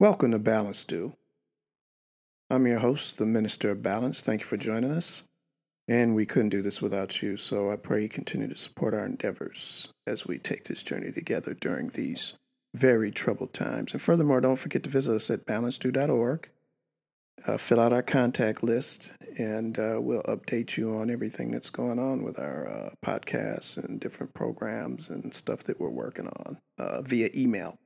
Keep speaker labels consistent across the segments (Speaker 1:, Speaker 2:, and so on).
Speaker 1: Welcome to Balance Do. I'm your host, the Minister of Balance. Thank you for joining us. And we couldn't do this without you, so I pray you continue to support our endeavors as we take this journey together during these very troubled times. And furthermore, don't forget to visit us at balancedo.org. Uh, fill out our contact list, and uh, we'll update you on everything that's going on with our uh, podcasts and different programs and stuff that we're working on uh, via email.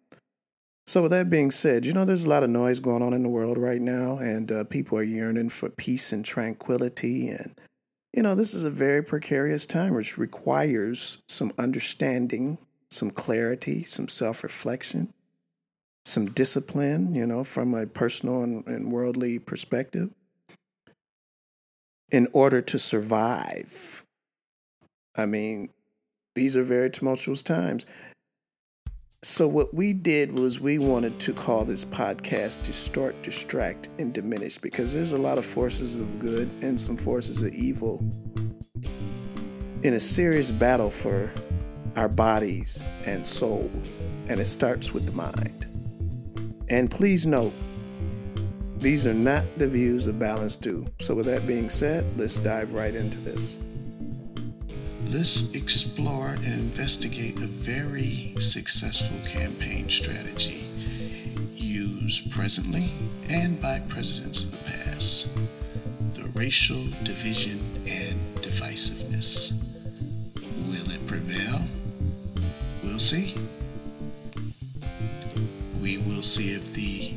Speaker 1: So, with that being said, you know, there's a lot of noise going on in the world right now, and uh, people are yearning for peace and tranquility. And, you know, this is a very precarious time, which requires some understanding, some clarity, some self reflection, some discipline, you know, from a personal and, and worldly perspective in order to survive. I mean, these are very tumultuous times. So, what we did was we wanted to call this podcast Distort, Distract, and Diminish because there's a lot of forces of good and some forces of evil in a serious battle for our bodies and soul. And it starts with the mind. And please note, these are not the views of Balance Do. So, with that being said, let's dive right into this.
Speaker 2: Let's explore and investigate a very successful campaign strategy used presently and by presidents of the past the racial division and divisiveness. Will it prevail? We'll see. We will see if the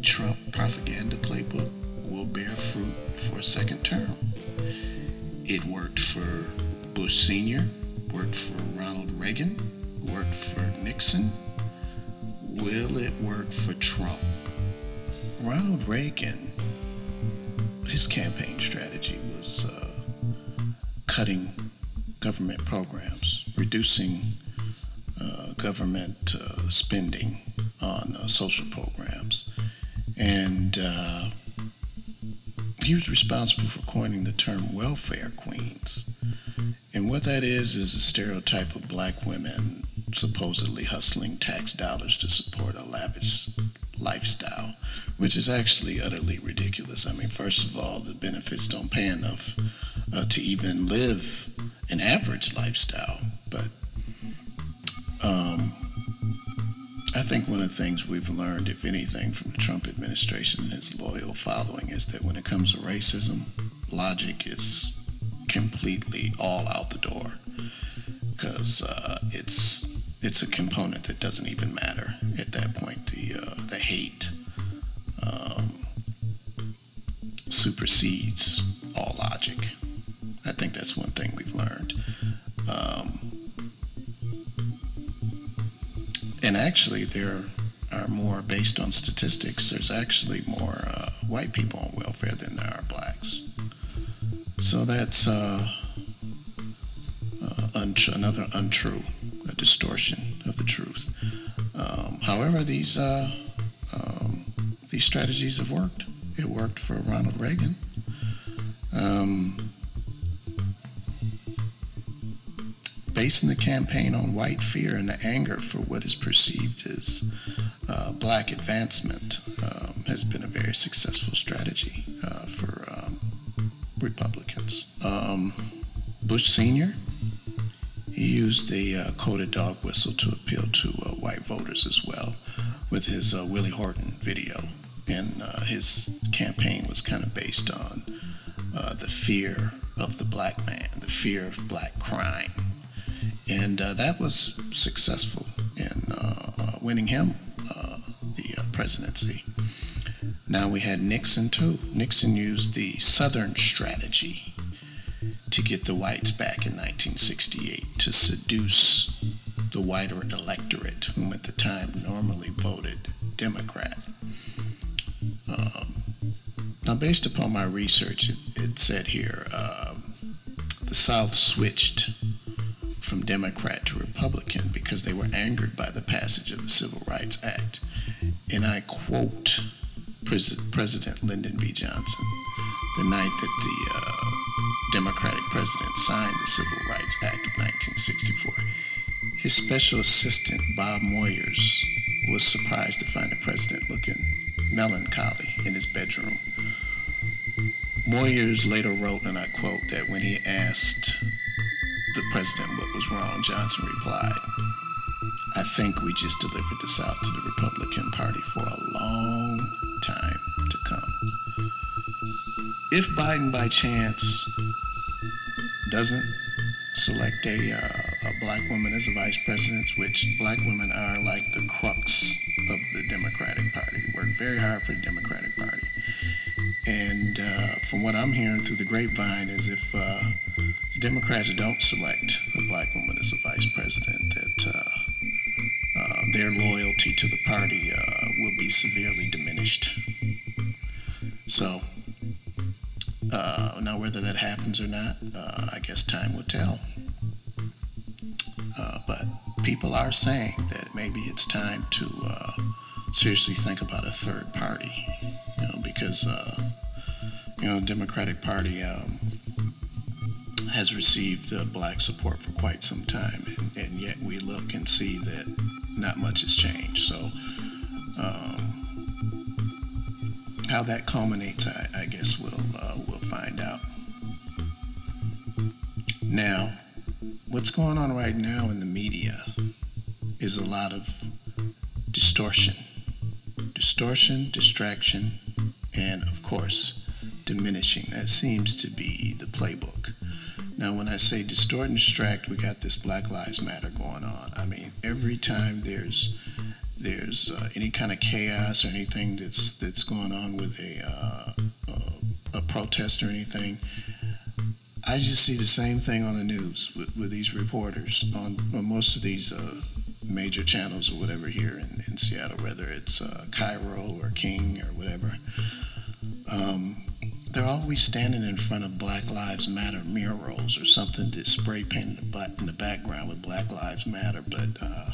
Speaker 2: Trump propaganda playbook will bear fruit for a second term. It worked for Bush Sr., worked for Ronald Reagan, worked for Nixon. Will it work for Trump? Ronald Reagan, his campaign strategy was uh, cutting government programs, reducing uh, government uh, spending on uh, social programs. And uh, he was responsible for coining the term welfare queens. And what that is is a stereotype of black women supposedly hustling tax dollars to support a lavish lifestyle, which is actually utterly ridiculous. I mean, first of all, the benefits don't pay enough uh, to even live an average lifestyle. But um, I think one of the things we've learned, if anything, from the Trump administration and his loyal following is that when it comes to racism, logic is completely all out the door because uh, it's it's a component that doesn't even matter at that point. The uh, the hate um, supersedes all logic. I think that's one thing we've learned. Um, and actually, there are more based on statistics. There's actually more uh, white people on welfare than there are blacks. So that's uh, uh, another untrue, a distortion of the truth. Um, however, these uh, um, these strategies have worked. It worked for Ronald Reagan. Um, basing the campaign on white fear and the anger for what is perceived as uh, black advancement um, has been a very successful strategy uh, for Republicans. Um, Bush Sr., he used the uh, coded dog whistle to appeal to uh, white voters as well with his uh, Willie Horton video. And uh, his campaign was kind of based on uh, the fear of the black man, the fear of black crime. And uh, that was successful in winning him the presidency. Now we had Nixon too. Nixon used the Southern strategy to get the whites back in 1968 to seduce the whiter electorate, whom at the time normally voted Democrat. Um, now, based upon my research, it, it said here um, the South switched from Democrat to Republican because they were angered by the passage of the Civil Rights Act. And I quote President Lyndon B. Johnson the night that the uh, Democratic president signed the Civil Rights Act of 1964. His special assistant, Bob Moyers, was surprised to find the president looking melancholy in his bedroom. Moyers later wrote, and I quote, that when he asked the president what was wrong, Johnson replied, I think we just delivered the South to the Republican Party for a long If Biden by chance doesn't select a, uh, a black woman as a vice president, which black women are like the crux of the Democratic Party, work very hard for the Democratic Party. And uh, from what I'm hearing through the grapevine is if uh, Democrats don't select a black woman as a vice president, that uh, uh their loyalty to the party uh, will be severely diminished. So uh, now whether that happens or not, I guess time will tell. but people are saying that maybe it's time to seriously think about a third party, you know, because you know, Democratic Party um, has received uh, black support for quite some time, and, and, yet we look and see that not much has changed. So, um, how that culminates, I, I guess we'll uh, we'll find out. Now, what's going on right now in the media is a lot of distortion, distortion, distraction, and of course diminishing. That seems to be the playbook. Now, when I say distort and distract, we got this Black Lives Matter going on. I mean, every time there's there's uh, any kind of chaos or anything that's that's going on with a uh, protest or anything, I just see the same thing on the news with, with these reporters on, on most of these uh, major channels or whatever here in, in Seattle, whether it's uh, KIRO or King or whatever. Um, they're always standing in front of Black Lives Matter murals or something that's spray painted in the background with Black Lives Matter. But uh,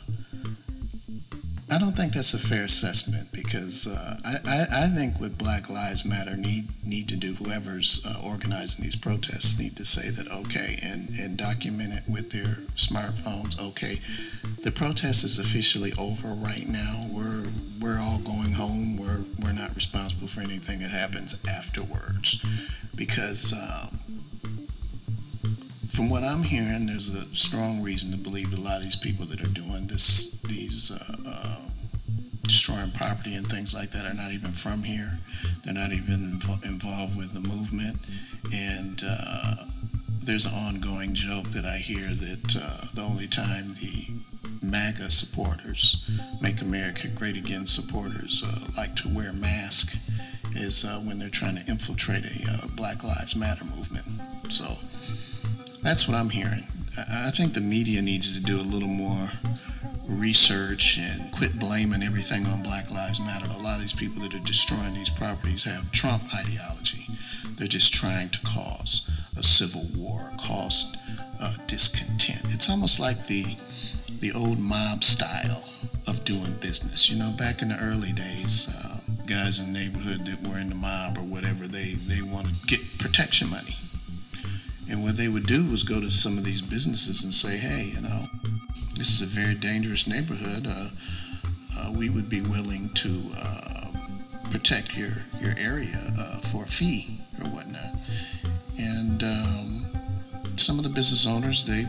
Speaker 2: I don't think that's a fair assessment because uh, I, I, I, think what Black Lives Matter need need to do, whoever's uh, organizing these protests, need to say that okay and, and document it with their smartphones. Okay, the protest is officially over right now. We're we're all going home. We're we're not responsible for anything that happens afterwards because. Um, from what I'm hearing, there's a strong reason to believe a lot of these people that are doing this, these uh, uh, destroying property and things like that, are not even from here. They're not even invo- involved with the movement, and uh, there's an ongoing joke that I hear that uh, the only time the MAGA supporters, Make America Great Again supporters, uh, like to wear masks is uh, when they're trying to infiltrate a Black Lives Matter movement. So that's what I'm hearing. I think the media needs to do a little more research and quit blaming everything on Black Lives Matter. A lot of these people that are destroying these properties have Trump ideology. They're just trying to cause a civil war, cause uh, discontent. It's almost like the the old mob style of doing business. You know, back in the early days, uh, guys in the neighborhood that were in the mob or whatever, they they want to get protection money. And what they would do was go to some of these businesses and say, hey, you know, this is a very dangerous neighborhood. Uh, uh, we would be willing to uh, protect your, your area uh, for a fee or whatnot. And um, some of the business owners, they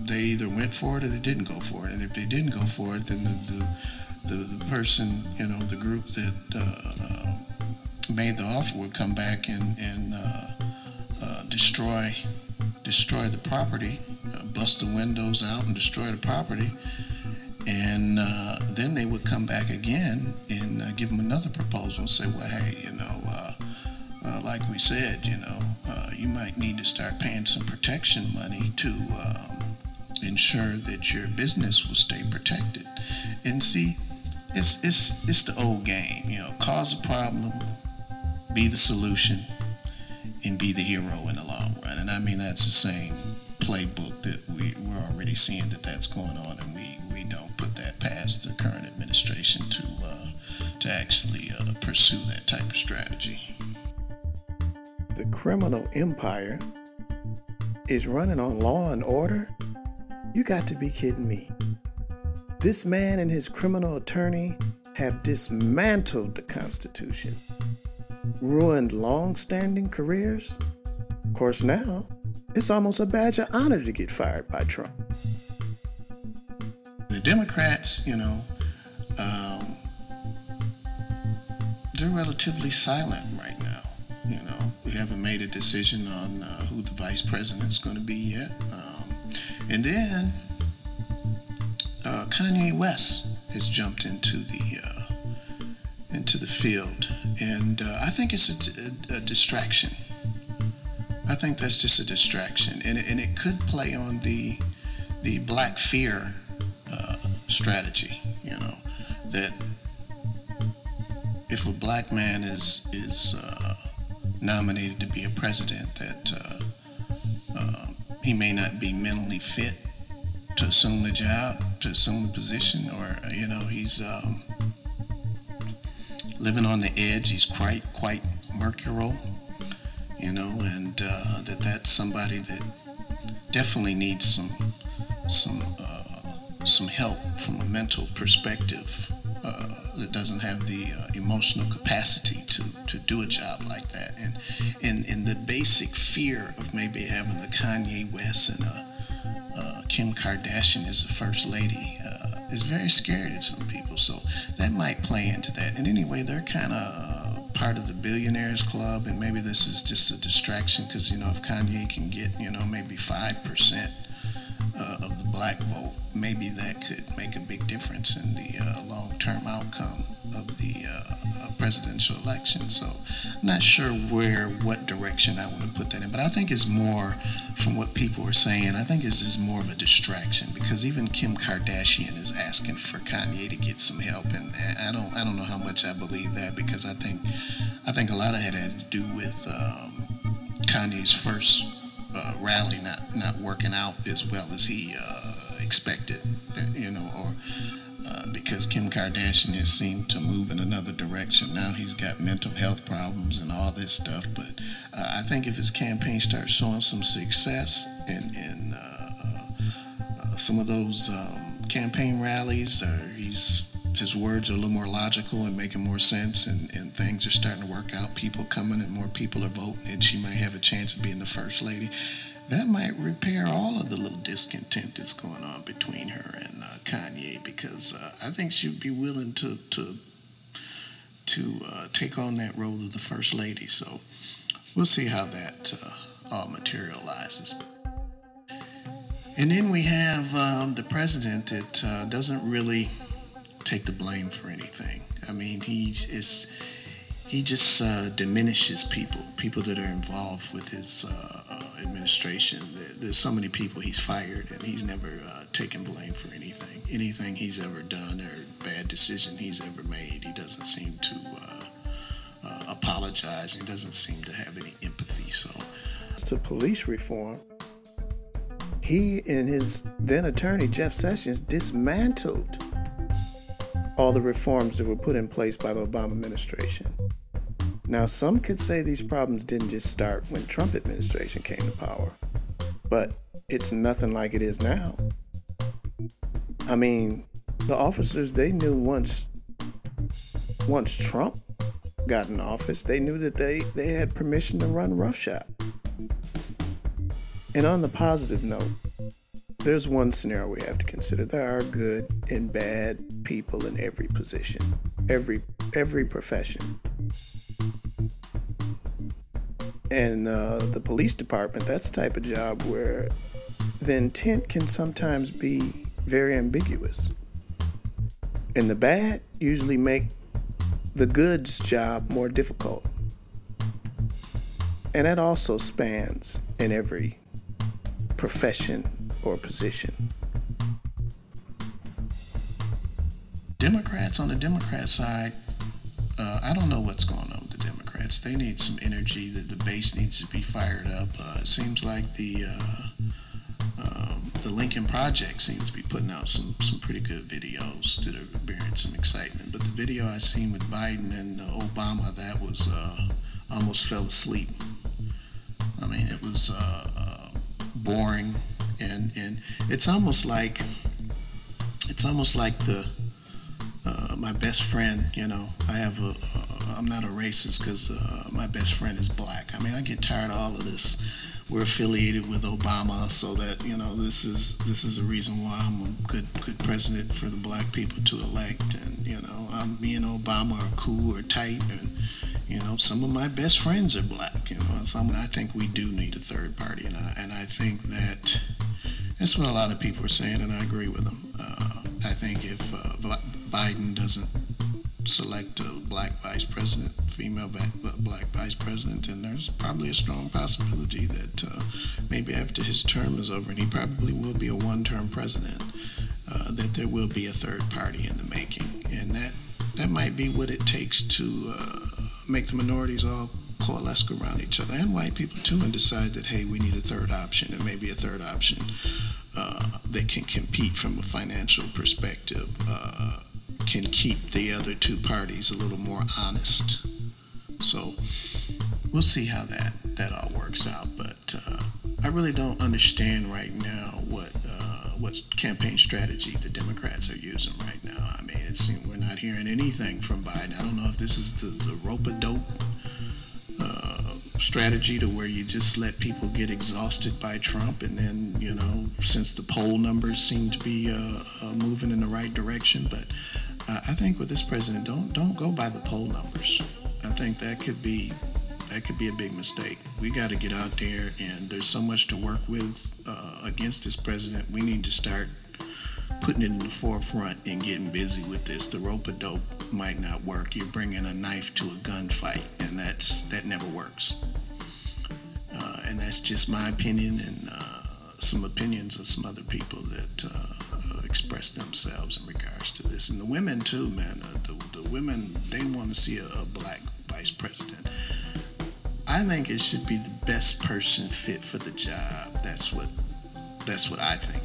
Speaker 2: they either went for it or they didn't go for it. And if they didn't go for it, then the the, the, the person, you know, the group that uh, uh, made the offer would come back and and destroy destroy the property, uh, bust the windows out and destroy the property. And uh, then they would come back again and uh, give them another proposal and say, well, hey, you know, uh, uh, like we said, you know, uh, you might need to start paying some protection money to um, ensure that your business will stay protected. And see, it's, it's, it's the old game, you know, cause a problem, be the solution, and be the hero in the long run. And I mean, that's the same playbook that we, we're already seeing that that's going on, and we, we don't put that past the current administration to, uh, to actually uh, pursue that type of strategy.
Speaker 1: The criminal empire is running on law and order? You got to be kidding me. This man and his criminal attorney have dismantled the Constitution, ruined long standing careers. Of course, now it's almost a badge of honor to get fired by Trump.
Speaker 2: The Democrats, you know, um, they're relatively silent right now. You know, we haven't made a decision on uh, who the vice president is going to be yet. Um, and then uh, Kanye West has jumped into the uh, into the field, and uh, I think it's a, a, a, distraction. I think that's just a distraction, and it, and it could play on the the black fear uh, strategy. You know that if a black man is is uh, nominated to be a president, that uh, uh, he may not be mentally fit to assume the job, to assume the position, or you know he's um, living on the edge. He's quite quite mercurial, you know, and uh, that that's somebody that definitely needs some some uh, some help from a mental perspective uh, that doesn't have the uh, emotional capacity to, to do a job like that. And, and, and the basic fear of maybe having a Kanye West and a, uh, Kim Kardashian as the first lady is very scary to some people. So that might play into that. And anyway, they're kind of uh, part of the billionaires club, and maybe this is just a distraction because, you know, if Kanye can get, you know, maybe 5% uh, of the black vote, maybe that could make a big difference in the uh, long-term outcome of the uh, presidential election. So I'm not sure where, what direction I want to put that in, but I think it's more from what people are saying. I think it's just more of a distraction because even Kim Kardashian is asking for Kanye to get some help, and I don't, I don't know how much I believe that because I think, I think a lot of it had to do with um, Kanye's first uh, rally not not working out as well as he uh, expected, you know, or uh, because Kim Kardashian has seemed to move in another direction. Now he's got mental health problems and all this stuff. But uh, I think if his campaign starts showing some success in, in uh, uh, some of those um, campaign rallies, or he's his words are a little more logical and making more sense, and, and things are starting to work out. People coming and more people are voting, and she might have a chance of being the first lady that might repair all of the little discontent that's going on between her and uh, Kanye because uh, I think she'd be willing to to to uh, take on that role of the first lady. So we'll see how that uh, all materializes. And then we have um, the president that uh, doesn't really take the blame for anything. I mean, he is he just uh, diminishes people, people that are involved with his uh, uh, administration. There's so many people he's fired, and he's never uh, taken blame for anything. Anything he's ever done or bad decision he's ever made, he doesn't seem to uh, uh, apologize. He doesn't seem to have any empathy. So,
Speaker 1: to police reform, he and his then attorney Jeff Sessions dismantled all the reforms that were put in place by the Obama administration. Now, some could say these problems didn't just start when Trump administration came to power, but it's nothing like it is now. I mean, the officers they knew once once Trump got in office, they knew that they, they had permission to run roughshod. And on the positive note, there's one scenario we have to consider. There are good and bad people in every position, every every profession and uh, the police department, that's the type of job where the intent can sometimes be very ambiguous. And the bad usually make the good's job more difficult. And that also spans in every profession or position.
Speaker 2: Democrats on the Democrat side, uh, I don't know what's going on with the Democrats. They need some energy. The, the base needs to be fired up. Uh, it seems like the uh, um, the Lincoln Project seems to be putting out some some pretty good videos that are bearing some excitement. But the video I seen with Biden and Obama, that was uh, almost fell asleep. I mean, it was uh, boring, and and it's almost like it's almost like the uh, my best friend. You know, I have a. Uh, I'm not a racist because uh, my best friend is black. I mean, I get tired of all of this. We're affiliated with Obama, so that you know this is this is a reason why I'm a good good president for the black people to elect. And you know, I'm, me and Obama are cool or tight, and you know, some of my best friends are black. You know, some I think we do need a third party, and I and I think that that's what a lot of people are saying, and I agree with them. Uh, I think if uh, Biden doesn't select a black vice president, female black vice president, then there's probably a strong possibility that uh, maybe after his term is over, and he probably will be a one-term president, uh, that there will be a third party in the making, and that that might be what it takes to uh, make the minorities all coalesce around each other and white people too and decide that hey we need a third option and maybe a third option uh, that can compete from a financial perspective uh, can keep the other two parties a little more honest so we'll see how that that all works out but uh, I really don't understand right now what uh, what campaign strategy the Democrats are using right now. I mean, it seems we're not hearing anything from Biden. I don't know if this is the, the rope a dope uh, strategy to where you just let people get exhausted by Trump, and then you know, since the poll numbers seem to be uh, uh, moving in the right direction, but I think with this president, don't don't go by the poll numbers. I think that could be that could be a big mistake. We got to get out there, and there's so much to work with uh, against this president. We need to start putting it in the forefront and getting busy with this. The rope a dope might not work. You're bringing a knife to a gunfight, and that's that never works. Uh, and that's just my opinion and uh, some opinions of some other people that uh, express themselves in regards to this. And the women too, man. Uh, the, the women they want to see a, a black vice president. I think it should be the best person fit for the job. That's what that's what I think.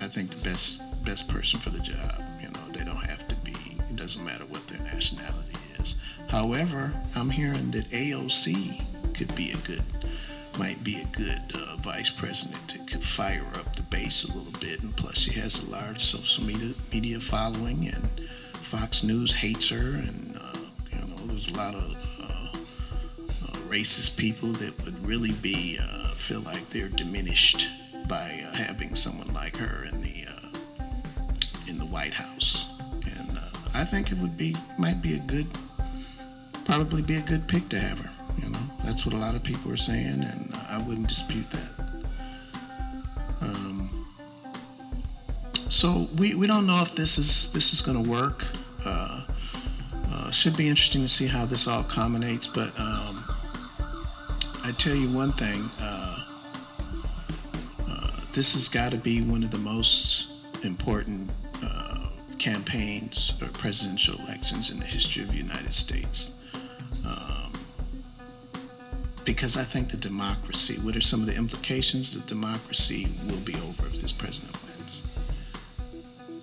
Speaker 2: I think the best best person for the job. You know, they don't have to be. It doesn't matter what their nationality is. However, I'm hearing that AOC could be a good, might be a good uh, vice president that could fire up the base a little bit. And plus, she has a large social media media following, and Fox News hates her, and uh, you know, there's a lot of uh, uh racist people that would really be uh, feel like they're diminished by uh, having someone like her in the in the White House, and I think it would be might be a good, probably be a good pick to have her. You know, that's what a lot of people are saying, and uh, I wouldn't dispute that. Um, so we, we don't know if this is this is going to work. Uh, uh, should be interesting to see how this all culminates, but um, I tell you one thing. Uh, uh this has got to be one of the most important campaigns or presidential elections in the history of the United States. Um, because I think the democracy, what are some of the implications? The democracy will be over if this president wins.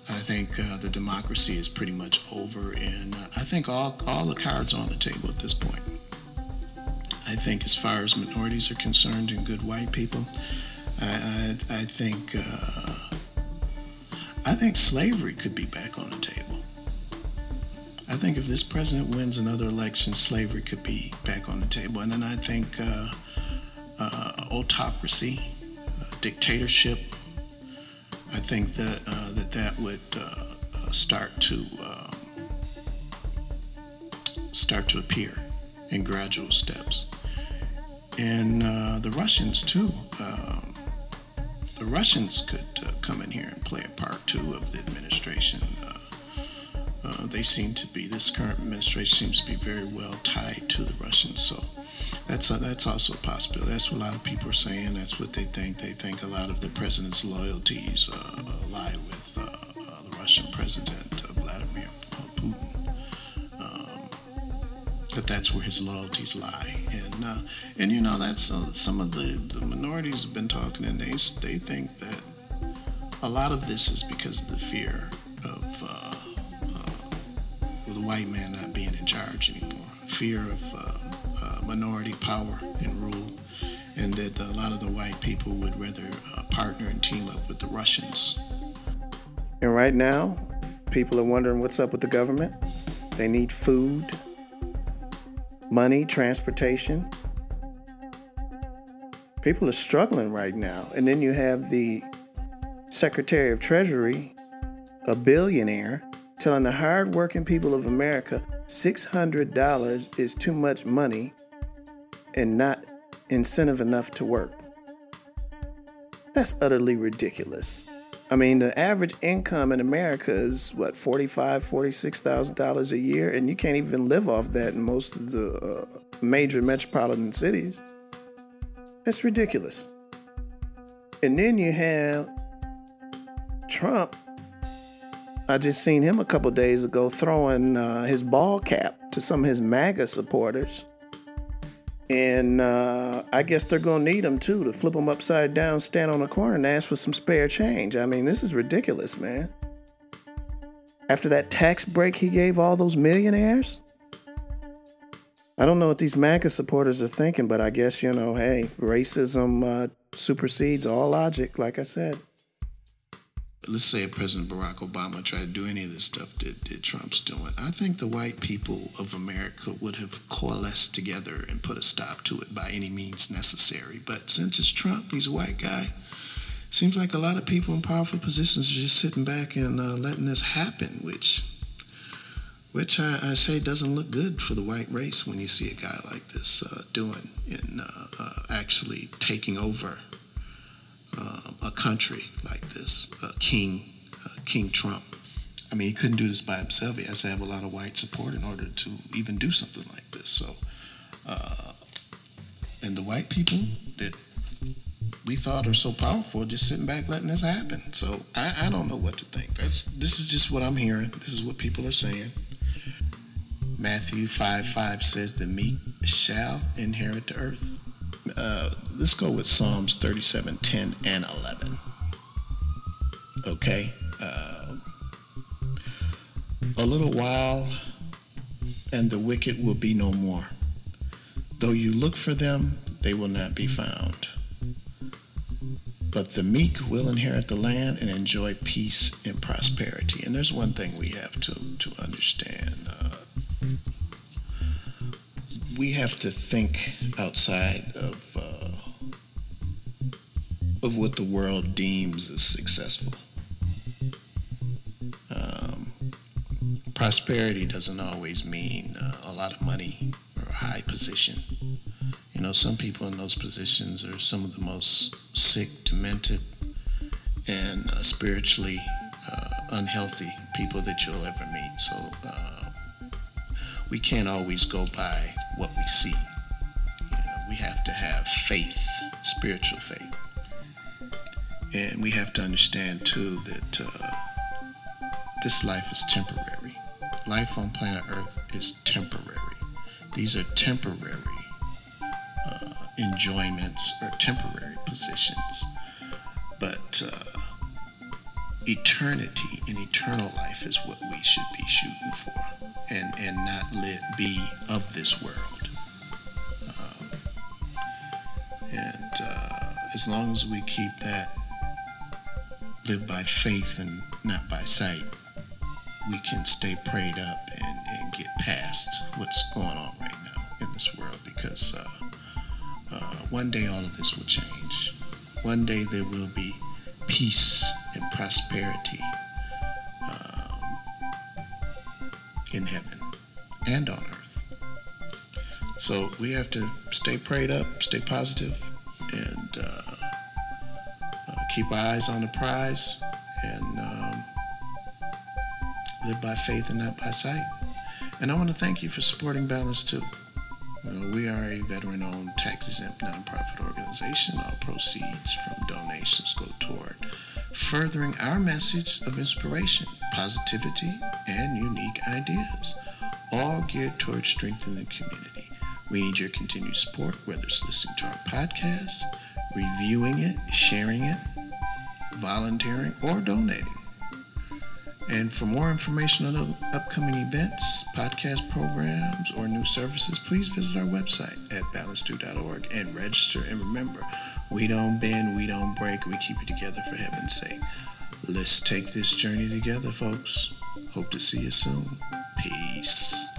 Speaker 2: I think uh, the democracy is pretty much over, and uh, I think all, all the cards are on the table at this point. I think, as far as minorities are concerned and good white people, I, I, I think uh, I think slavery could be back on the table. I think if this president wins another election, slavery could be back on the table. And then I think uh, uh, autocracy, uh, dictatorship, I think that uh, that, that would uh, uh, start to um, start to appear in gradual steps. And the Russians too. Um, the Russians could come in here and play a part too of the administration. Uh, uh, they seem to be this current administration seems to be very well tied to the Russians, so that's a, that's also a possibility. That's what a lot of people are saying. That's what they think. They think a lot of the president's loyalties uh, lie with uh, uh, the Russian president Vladimir but that's where his loyalties lie. And uh, and you know that's uh, some of the, the minorities have been talking, and they they think that a lot of this is because of the fear white man not being in charge anymore, fear of uh, uh, minority power and rule, and that a lot of the white people would rather partner and team up with the Russians
Speaker 1: And right now, people are wondering what's up with the government. They need food, money, transportation. People are struggling right now. And then you have the Secretary of Treasury, a billionaire, telling the hardworking people of America $600 is too much money and not incentive enough to work. That's utterly ridiculous. I mean, the average income in America is what forty-five, forty-six thousand dollars a year, and you can't even live off that in most of the uh, major metropolitan cities. That's ridiculous. And then you have Trump. I just seen him a couple days ago throwing uh, his ball cap to some of his MAGA supporters and uh, I guess they're going to need them too to flip them upside down, stand on a corner, and ask for some spare change. I mean, this is ridiculous, man. After that tax break he gave all those millionaires? I don't know what these MAGA supporters are thinking, but I guess, you know, hey, racism uh, supersedes all logic, like I said
Speaker 2: let's say President Barack Obama tried to do any of this stuff that, that Trump's doing, I think the white people of America would have coalesced together and put a stop to it by any means necessary. But since it's Trump, he's a white guy, seems like a lot of people in powerful positions are just sitting back and uh, letting this happen, which which I, I, say doesn't look good for the white race when you see a guy like this uh, doing and uh, uh actually taking over uh, a country like this, uh, King uh, King Trump. I mean, he couldn't do this by himself. He has to have a lot of white support in order to even do something like this. So, uh, and the white people that we thought are so powerful just sitting back letting this happen. So I, I don't know what to think. That's this is just what I'm hearing. This is what people are saying. Matthew 5 5 says, The meek shall inherit the earth. Uh, let's go with Psalms 37, 10, and 11. Okay. Uh, a little while, and the wicked will be no more. Though you look for them, they will not be found. But the meek will inherit the land and enjoy peace and prosperity. And there's one thing we have to, to understand. Uh, we have to think outside of uh, of what the world deems as successful. Um, prosperity doesn't always mean uh, a lot of money or a high position. You know, some people in those positions are some of the most sick, demented, and uh, spiritually uh, unhealthy people that you'll ever meet. So uh, we can't always go by what we see. You know, we have to have faith, spiritual faith. And we have to understand too that uh, this life is temporary. Life on planet Earth is temporary. These are temporary uh, enjoyments or temporary positions. But uh, eternity and eternal life is what we should be shooting for and, and not let be of this world. Uh, and uh, as long as we keep that, live by faith and not by sight, we can stay prayed up and, and get past what's going on right now in this world because uh, uh one day all of this will change. One day there will be peace and prosperity in heaven and on earth. So we have to stay prayed up, stay positive, and uh, uh, keep our eyes on the prize and um, live by faith and not by sight. And I want to thank you for supporting Balance too. We are a veteran owned, tax exempt nonprofit organization. All proceeds from donations go toward furthering our message of inspiration, positivity, and unique ideas, all geared towards strengthening the community. We need your continued support, whether it's listening to our podcast, reviewing it, sharing it, volunteering, or donating. And for more information on upcoming events, podcast programs, or new services, please visit our website at balanced2.org and register. And remember, we don't bend, we don't break, we keep it together for heaven's sake. Let's take this journey together, folks. Hope to see you soon. Peace.